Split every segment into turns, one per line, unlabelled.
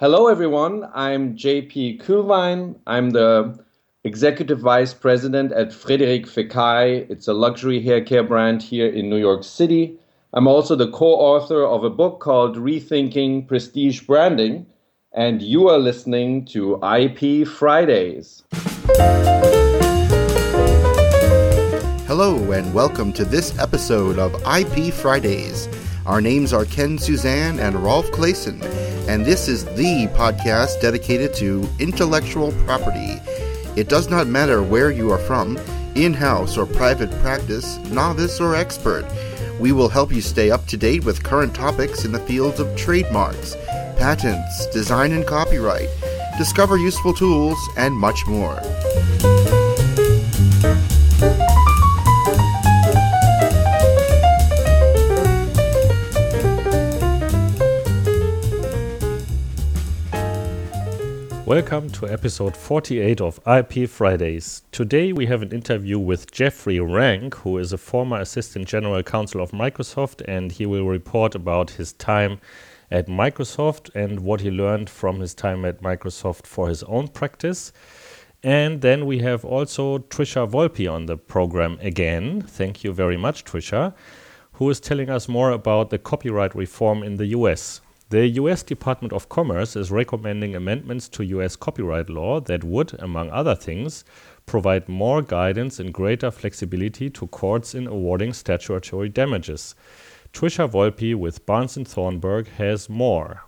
Hello, everyone. I'm JP Kuhlwein. I'm the Executive Vice President at Frédéric Fekkai. It's a luxury hair care brand here in New York City. I'm also the co author of a book called Rethinking Prestige Branding, and you are listening to IP Fridays.
Hello, and welcome to this episode of IP Fridays. Our names are Ken Suzan and Rolf Claessen, and this is the podcast dedicated to intellectual property. It does not matter where you are from, in house or private practice, novice or expert. We will help you stay up to date with current topics in the fields of trademarks, patents, design and copyright, discover useful tools, and much more.
Welcome to episode 48 of IP Fridays. Today we have an interview with Jeffrey Ranck, who is a former Assistant General Counsel of Microsoft, and he will report about his time at Microsoft and what he learned from his time at Microsoft for his own practice. And then we have also Trisha Volpe on the program again. Thank you very much, Trisha, who is telling us more about the copyright reform in the US. The US Department of Commerce is recommending amendments to US copyright law that would, among other things, provide more guidance and greater flexibility to courts in awarding statutory damages. Trisha Volpe with Barnes and Thornburg has more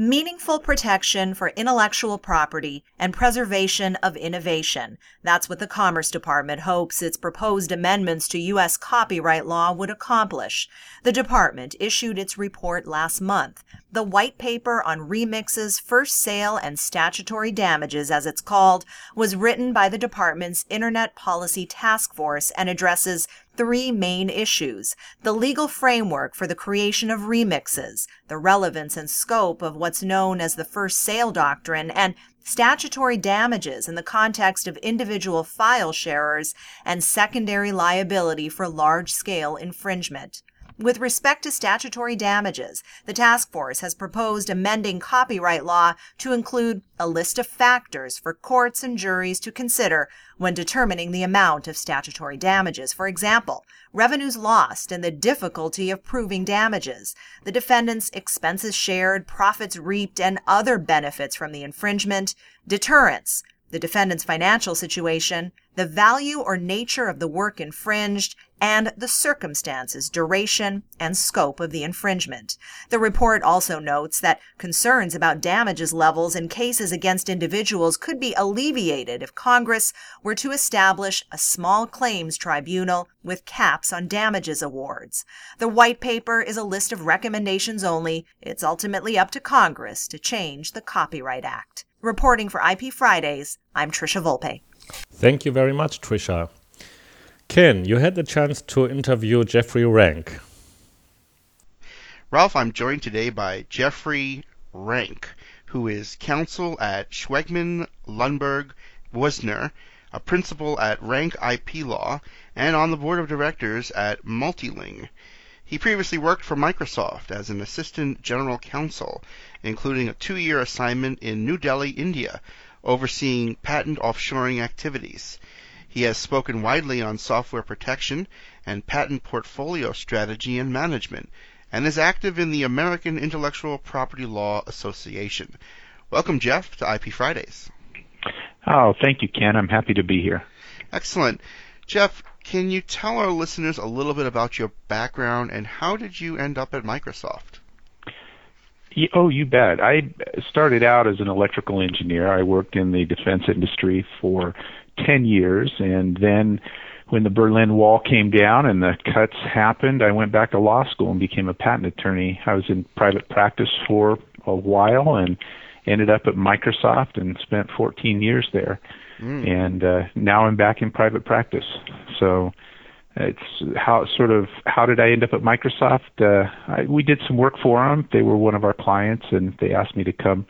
meaningful protection for intellectual property and preservation of innovation. That's what the Commerce Department hopes its proposed amendments to U.S. copyright law would accomplish. The department issued its report last month. The white paper on remixes, first sale, and statutory damages, as it's called, was written by the department's Internet Policy Task Force and addresses three main issues the legal framework for the creation of remixes, the relevance and scope of what's known as the first sale doctrine, and statutory damages in the context of individual file sharers and secondary liability for large scale infringement. With respect to statutory damages, the task force has proposed amending copyright law to include a list of factors for courts and juries to consider when determining the amount of statutory damages. For example, revenues lost and the difficulty of proving damages, the defendant's expenses shared, profits reaped, and other benefits from the infringement, deterrence, the defendant's financial situation, the value or nature of the work infringed, and the circumstances, duration, and scope of the infringement. The report also notes that concerns about damages levels in cases against individuals could be alleviated if Congress were to establish a small claims tribunal with caps on damages awards. The white paper is a list of recommendations only. It's ultimately up to Congress to change the Copyright Act. Reporting for IP Fridays, I'm Trisha Volpe.
Thank you very much, Trisha. Ken, you had the chance to interview Jeffrey Ranck.
Rolf, I'm joined today by Jeffrey Ranck, who is counsel at Schwegman, Lundberg, Woessner, a principal at Ranck IP Law, and on the board of directors at Multiling. He previously worked for Microsoft as an assistant general counsel, including a two-year assignment in New Delhi, India, overseeing patent offshoring activities. He has spoken widely on software protection and patent portfolio strategy and management, and is active in the American Intellectual Property Law Association. Welcome, Jeff, to IP Fridays.
Oh, thank you, Ken. I'm happy to be here.
Excellent. Jeff, can you tell our listeners a little bit about your background and how did you end up at Microsoft?
Oh, you bet. I started out as an electrical engineer. I worked in the defense industry for 10 years, and then when the Berlin Wall came down and the cuts happened, I went back to law school and became a patent attorney. I was in private practice for a while and ended up at Microsoft and spent 14 years there. Mm. And uh, now I'm back in private practice. So it's how sort of how did I end up at Microsoft? Uh, I, we did some work for them. They were one of our clients, and they asked me to come,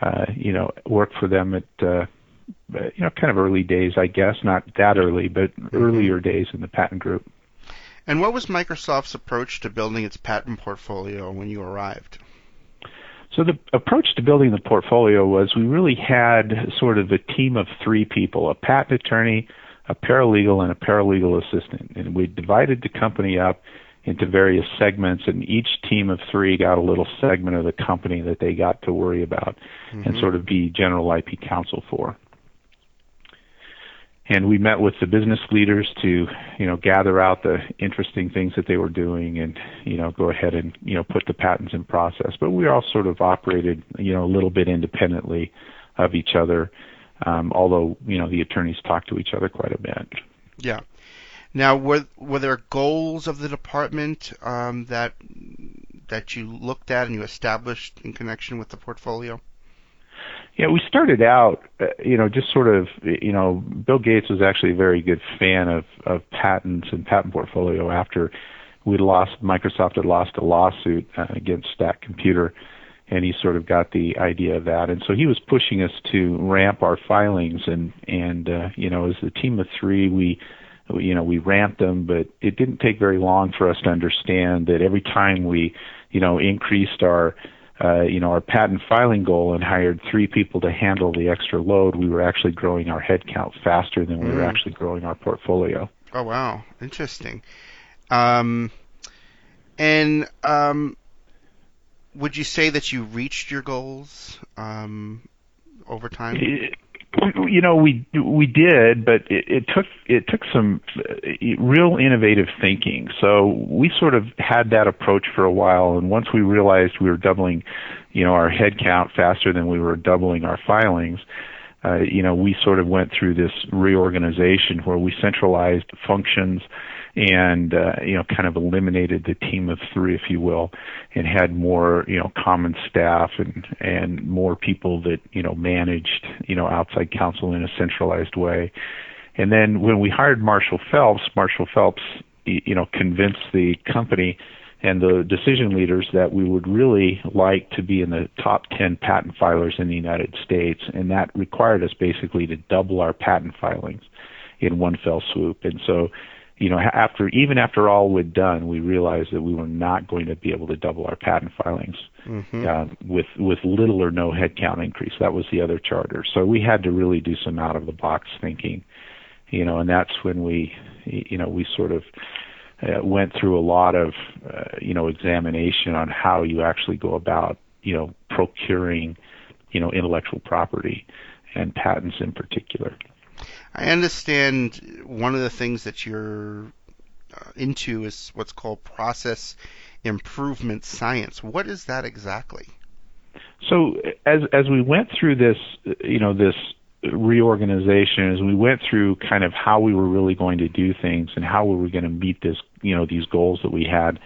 uh, you know, work for them at uh, you know kind of early days, I guess, not that early, but mm-hmm. earlier days in the patent group.
And what was Microsoft's approach to building its patent portfolio when you arrived?
So the approach to building the portfolio was we really had sort of a team of three people: a patent attorney, a paralegal, and a paralegal assistant, and we divided the company up into various segments, and each team of three got a little segment of the company that they got to worry about mm-hmm. and sort of be general IP counsel for. And we met with the business leaders to, you know, gather out the interesting things that they were doing and, you know, go ahead and, you know, put the patents in process. But we all sort of operated, you know, a little bit independently of each other, um, although, you know, the attorneys talked to each other quite a bit.
Yeah. Now, were were there goals of the department um, that that you looked at and you established in connection with the portfolio?
Yeah, we started out, uh, you know, just sort of, you know, Bill Gates was actually a very good fan of of patents and patent portfolio after we lost Microsoft had lost a lawsuit uh, against Stac Computer, and he sort of got the idea of that, and so he was pushing us to ramp our filings, and and uh, you know, as a team of three, we you know we ramped them but it didn't take very long for us to understand that every time we you know increased our uh, you know our patent filing goal and hired three people to handle the extra load we were actually growing our headcount faster than we mm. were actually growing our portfolio.
Oh wow. Interesting. Um, and um, would you say that you reached your goals um, over time?
You know we we did but it, it took it took some uh, real innovative thinking. So we sort of had that approach for a while and once we realized we were doubling you know our head count faster than we were doubling our filings uh, you know we sort of went through this reorganization where we centralized functions and uh, you know kind of eliminated the team of three, if you will, and had more you know common staff and and more people that you know managed you know outside counsel in a centralized way. And then when we hired Marshall Phelps, Marshall Phelps you know convinced the company and the decision leaders that we would really like to be in the top 10 patent filers in the United States, and that required us basically to double our patent filings in one fell swoop. And so you know, after even after all we'd done, we realized that we were not going to be able to double our patent filings mm-hmm. uh, with with little or no headcount increase. That was the other charter. So we had to really do some out of the box thinking, you know, and that's when we, you know, we sort of uh, went through a lot of, uh, you know, examination on how you actually go about, you know, procuring, you know, intellectual property and patents in particular.
I understand one of the things that you're uh, into is what's called process improvement science. What is that exactly?
So as as we went through this, you know, this reorganization, as we went through kind of how we were really going to do things and how we were going to meet this, you know, these goals that we had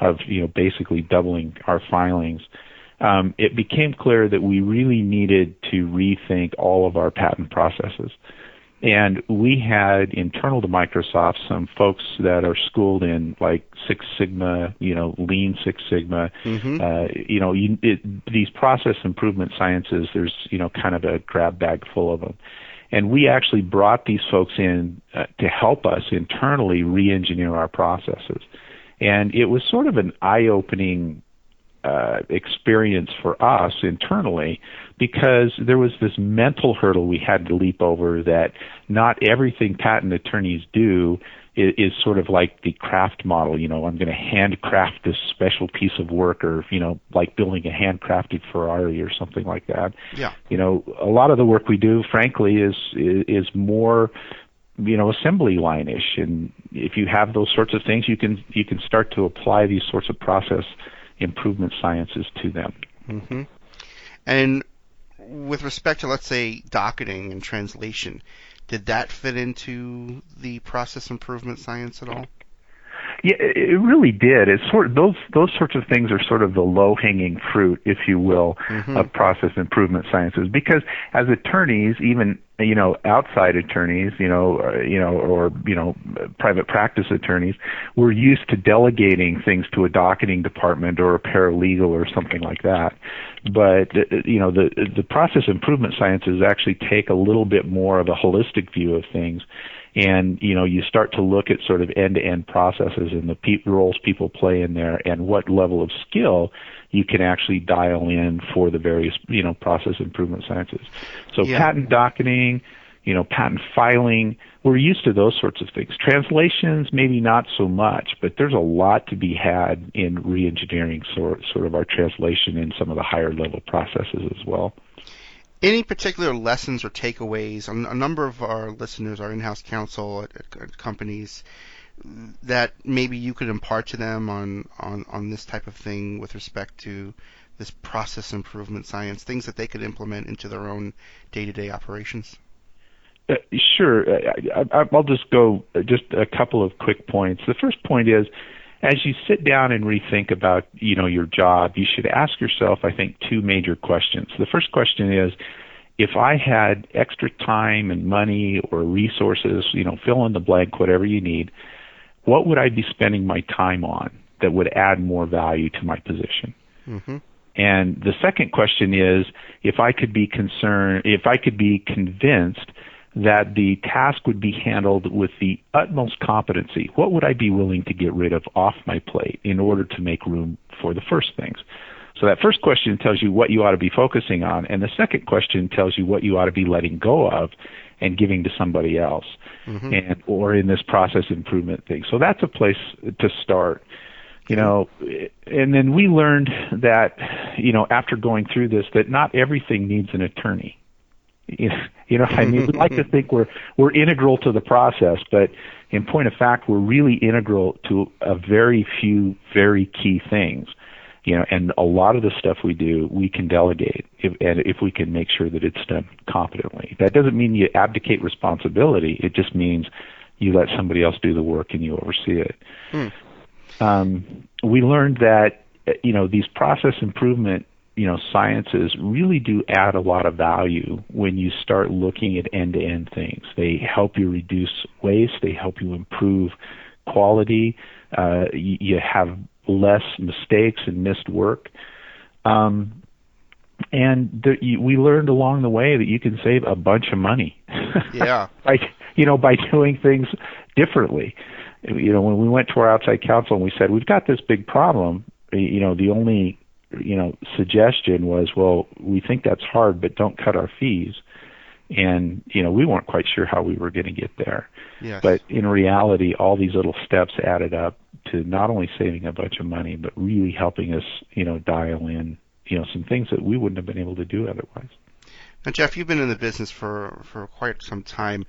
of, you know, basically doubling our filings. Um, it became clear that we really needed to rethink all of our patent processes. And we had internal to Microsoft some folks that are schooled in like Six Sigma, you know, Lean Six Sigma. Mm-hmm. Uh, you know, you, it, these process improvement sciences. There's you know kind of a grab bag full of them. And we actually brought these folks in uh, to help us internally re-engineer our processes. And it was sort of an eye-opening uh, experience for us internally because there was this mental hurdle we had to leap over that not everything patent attorneys do is, is sort of like the craft model. You know, I'm going to handcraft this special piece of work, or you know, like building a handcrafted Ferrari or something like that.
Yeah.
You know, a lot of the work we do, frankly, is is, is more you know assembly line ish and if you have those sorts of things you can you can start to apply these sorts of process improvement sciences to them.
Mm-hmm. And with respect to, let's say, docketing and translation, did that fit into the process improvement science at all?
Yeah, it really did. It's sort of, those those sorts of things are sort of the low hanging fruit, if you will, mm-hmm. of process improvement sciences. Because as attorneys, even you know outside attorneys, you know, uh, you know, or you know, private practice attorneys, we're used to delegating things to a docketing department or a paralegal or something like that. But uh, you know, the the process improvement sciences actually take a little bit more of a holistic view of things and you know you start to look at sort of end-to-end processes and the pe- roles people play in there and what level of skill you can actually dial in for the various you know process improvement sciences. So yeah. patent docketing you know patent filing we're used to those sorts of things. Translations maybe not so much but there's a lot to be had in reengineering sort sort of our translation in some of the higher level processes as well
any particular lessons or takeaways? On a number of our listeners are in-house counsel at, at, companies that maybe you could impart to them on, on, on this type of thing with respect to this process improvement science, things that they could implement into their own day-to-day operations?
Uh, sure. I, will just go just a couple of quick points. The first point is, as you sit down and rethink about you know your job, you should ask yourself, I think, two major questions. The first question is, if I had extra time and money or resources, you know, fill in the blank, whatever you need, what would I be spending my time on that would add more value to my position? Mm-hmm. And the second question is, if I could be concerned, if I could be convinced that the task would be handled with the utmost competency. What would I be willing to get rid of off my plate in order to make room for the first things? So that first question tells you what you ought to be focusing on, and the second question tells you what you ought to be letting go of and giving to somebody else, mm-hmm. and or in this process improvement thing. So that's a place to start. You know, and then we learned that, you know, after going through this, that not everything needs an attorney you know, I mean, we like to think we're we're integral to the process, but in point of fact, we're really integral to a very few very key things. You know, and a lot of the stuff we do, we can delegate if, and if we can make sure that it's done competently. That doesn't mean you abdicate responsibility. It just means you let somebody else do the work and you oversee it. Hmm. Um, we learned that you know these process improvement you know sciences really do add a lot of value when you start looking at end to end things. They help you reduce waste. They help you improve quality. Uh, you, you have less mistakes and missed work. Um, and the, you, we learned along the way that you can save a bunch of money.
Yeah.
By you know by doing things differently. You know when we went to our outside counsel and we said we've got this big problem you know the only you know suggestion was, well, we think that's hard, but don't cut our fees. And you know we weren't quite sure how we were going to get there.
Yes.
But in reality, all these little steps added up to not only saving a bunch of money, but really helping us, you know, dial in, you know, some things that we wouldn't have been able to do otherwise.
Now, Jeff, you've been in the business for for quite some time.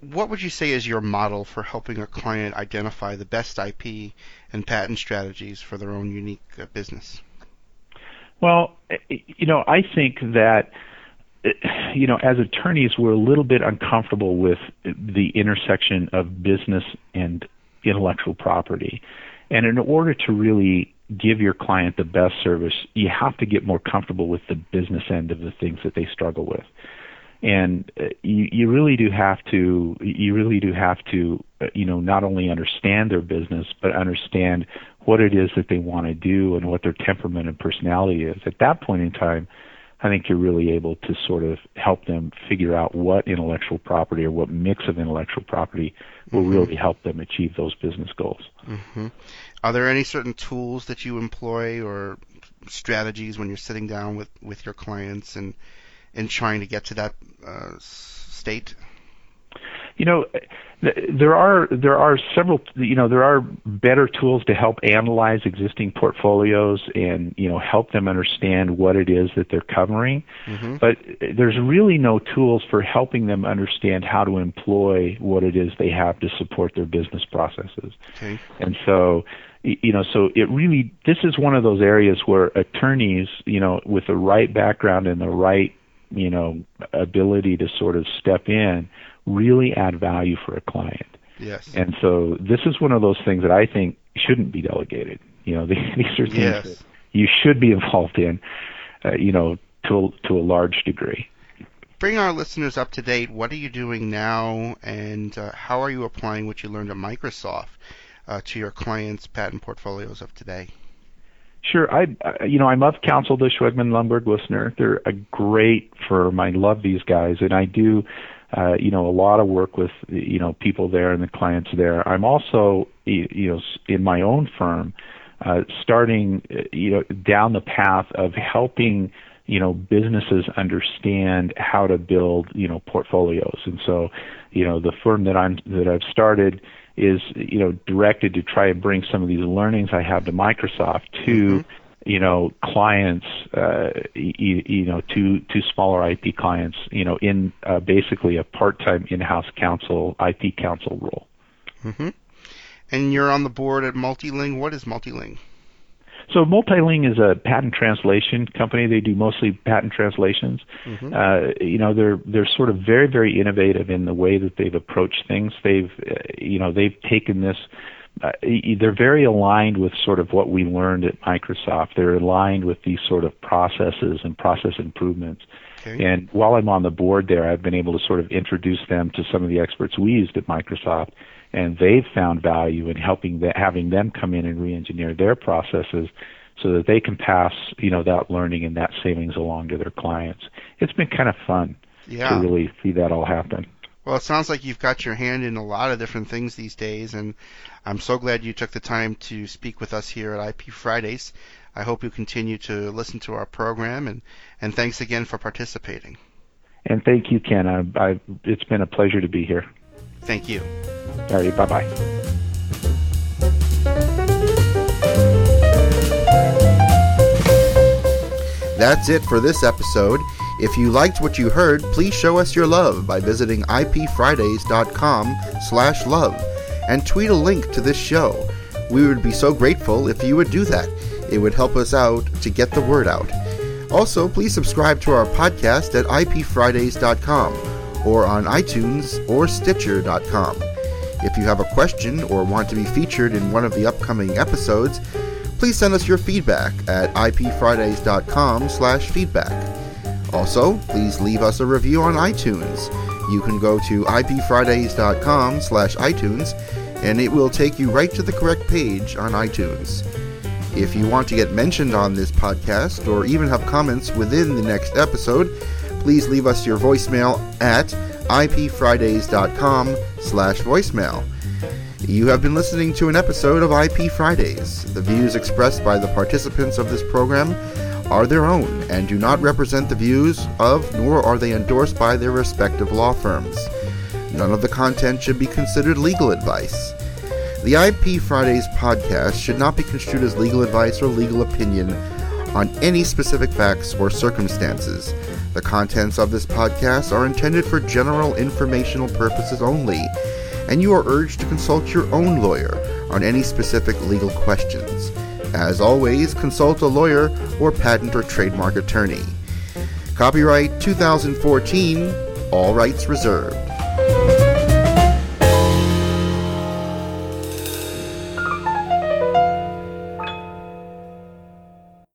What would you say is your model for helping a client identify the best IP and patent strategies for their own unique uh, business?
Well, you know, I think that you know, as attorneys, we're a little bit uncomfortable with the intersection of business and intellectual property. And in order to really give your client the best service, you have to get more comfortable with the business end of the things that they struggle with. And uh, you, you really do have to, you really do have to, uh, you know, not only understand their business, but understand what it is that they want to do and what their temperament and personality is. At that point in time, I think you're really able to sort of help them figure out what intellectual property or what mix of intellectual property will mm-hmm. really help them achieve those business goals.
Mm-hmm. Are there any certain tools that you employ or strategies when you're sitting down with, with your clients and and trying to get to that uh, state?
You know, there are there are several you know there are better tools to help analyze existing portfolios and you know help them understand what it is that they're covering mm-hmm. but there's really no tools for helping them understand how to employ what it is they have to support their business processes
okay.
and so you know so it really this is one of those areas where attorneys you know with the right background and the right you know ability to sort of step in really add value for a client.
Yes.
And so this is one of those things that I think shouldn't be delegated. You know, these are things yes. that you should be involved in. Uh, you know, to a, to a large degree.
Bring our listeners up to date. What are you doing now, and uh, how are you applying what you learned at Microsoft uh, to your clients' patent portfolios of today?
Sure. I, you know, I'm of counsel to Schwegman Lundberg Woessner. They're a great firm. I love these guys, and I do uh, you know, a lot of work with you know people there and the clients there. I'm also you know in my own firm uh, starting you know down the path of helping you know businesses understand how to build you know portfolios and so you know the firm that I'm that I've started is you know directed to try to bring some of these learnings I have to Microsoft to mm-hmm. you know clients uh, you, you know to to smaller IP clients you know in uh, basically a part-time in-house counsel IP counsel role.
Mm-hmm. And you're on the board at Multiling. What is Multiling?
So Multiling is a patent translation company. They do mostly patent translations. Mm-hmm. Uh, you know, they're they're sort of very very innovative in the way that they've approached things. They've uh, you know they've taken this. Uh, they're very aligned with sort of what we learned at Microsoft. They're aligned with these sort of processes and process improvements. Okay. And while I'm on the board there, I've been able to sort of introduce them to some of the experts we used at Microsoft and they've found value in helping that having them come in and re-engineer their processes so that they can pass you know that learning and that savings along to their clients. It's been kind of fun yeah. to really see that all happen.
Well, it sounds like you've got your hand in a lot of different things these days, and I'm so glad you took the time to speak with us here at IP Fridays. I hope you continue to listen to our program, and, and thanks again for participating.
And thank you, Ken. I, I, it's been a pleasure to be here.
Thank you.
All right, bye bye.
That's it for this episode. If you liked what you heard, please show us your love by visiting ipfridays.com slash love and tweet a link to this show. We would be so grateful if you would do that. It would help us out to get the word out. Also, please subscribe to our podcast at ipfridays.com or on iTunes or Stitcher.com. If you have a question or want to be featured in one of the upcoming episodes, please send us your feedback at ipfridays.com slash feedback. Also, please leave us a review on iTunes. You can go to ipfridays.com slash iTunes and it will take you right to the correct page on iTunes. If you want to get mentioned on this podcast or even have comments within the next episode, please leave us your voicemail at ipfridays.com slash voicemail. You have been listening to an episode of IP Fridays. The views expressed by the participants of this program are their own and do not represent the views of, nor are they endorsed by their respective law firms. None of the content should be considered legal advice. The IP Fridays podcast should not be construed as legal advice or legal opinion on any specific facts or circumstances. The contents of this podcast are intended for general informational purposes only, and you are urged to consult your own lawyer on any specific legal questions. As always, consult a lawyer or patent or trademark attorney. Copyright 2014, all rights reserved.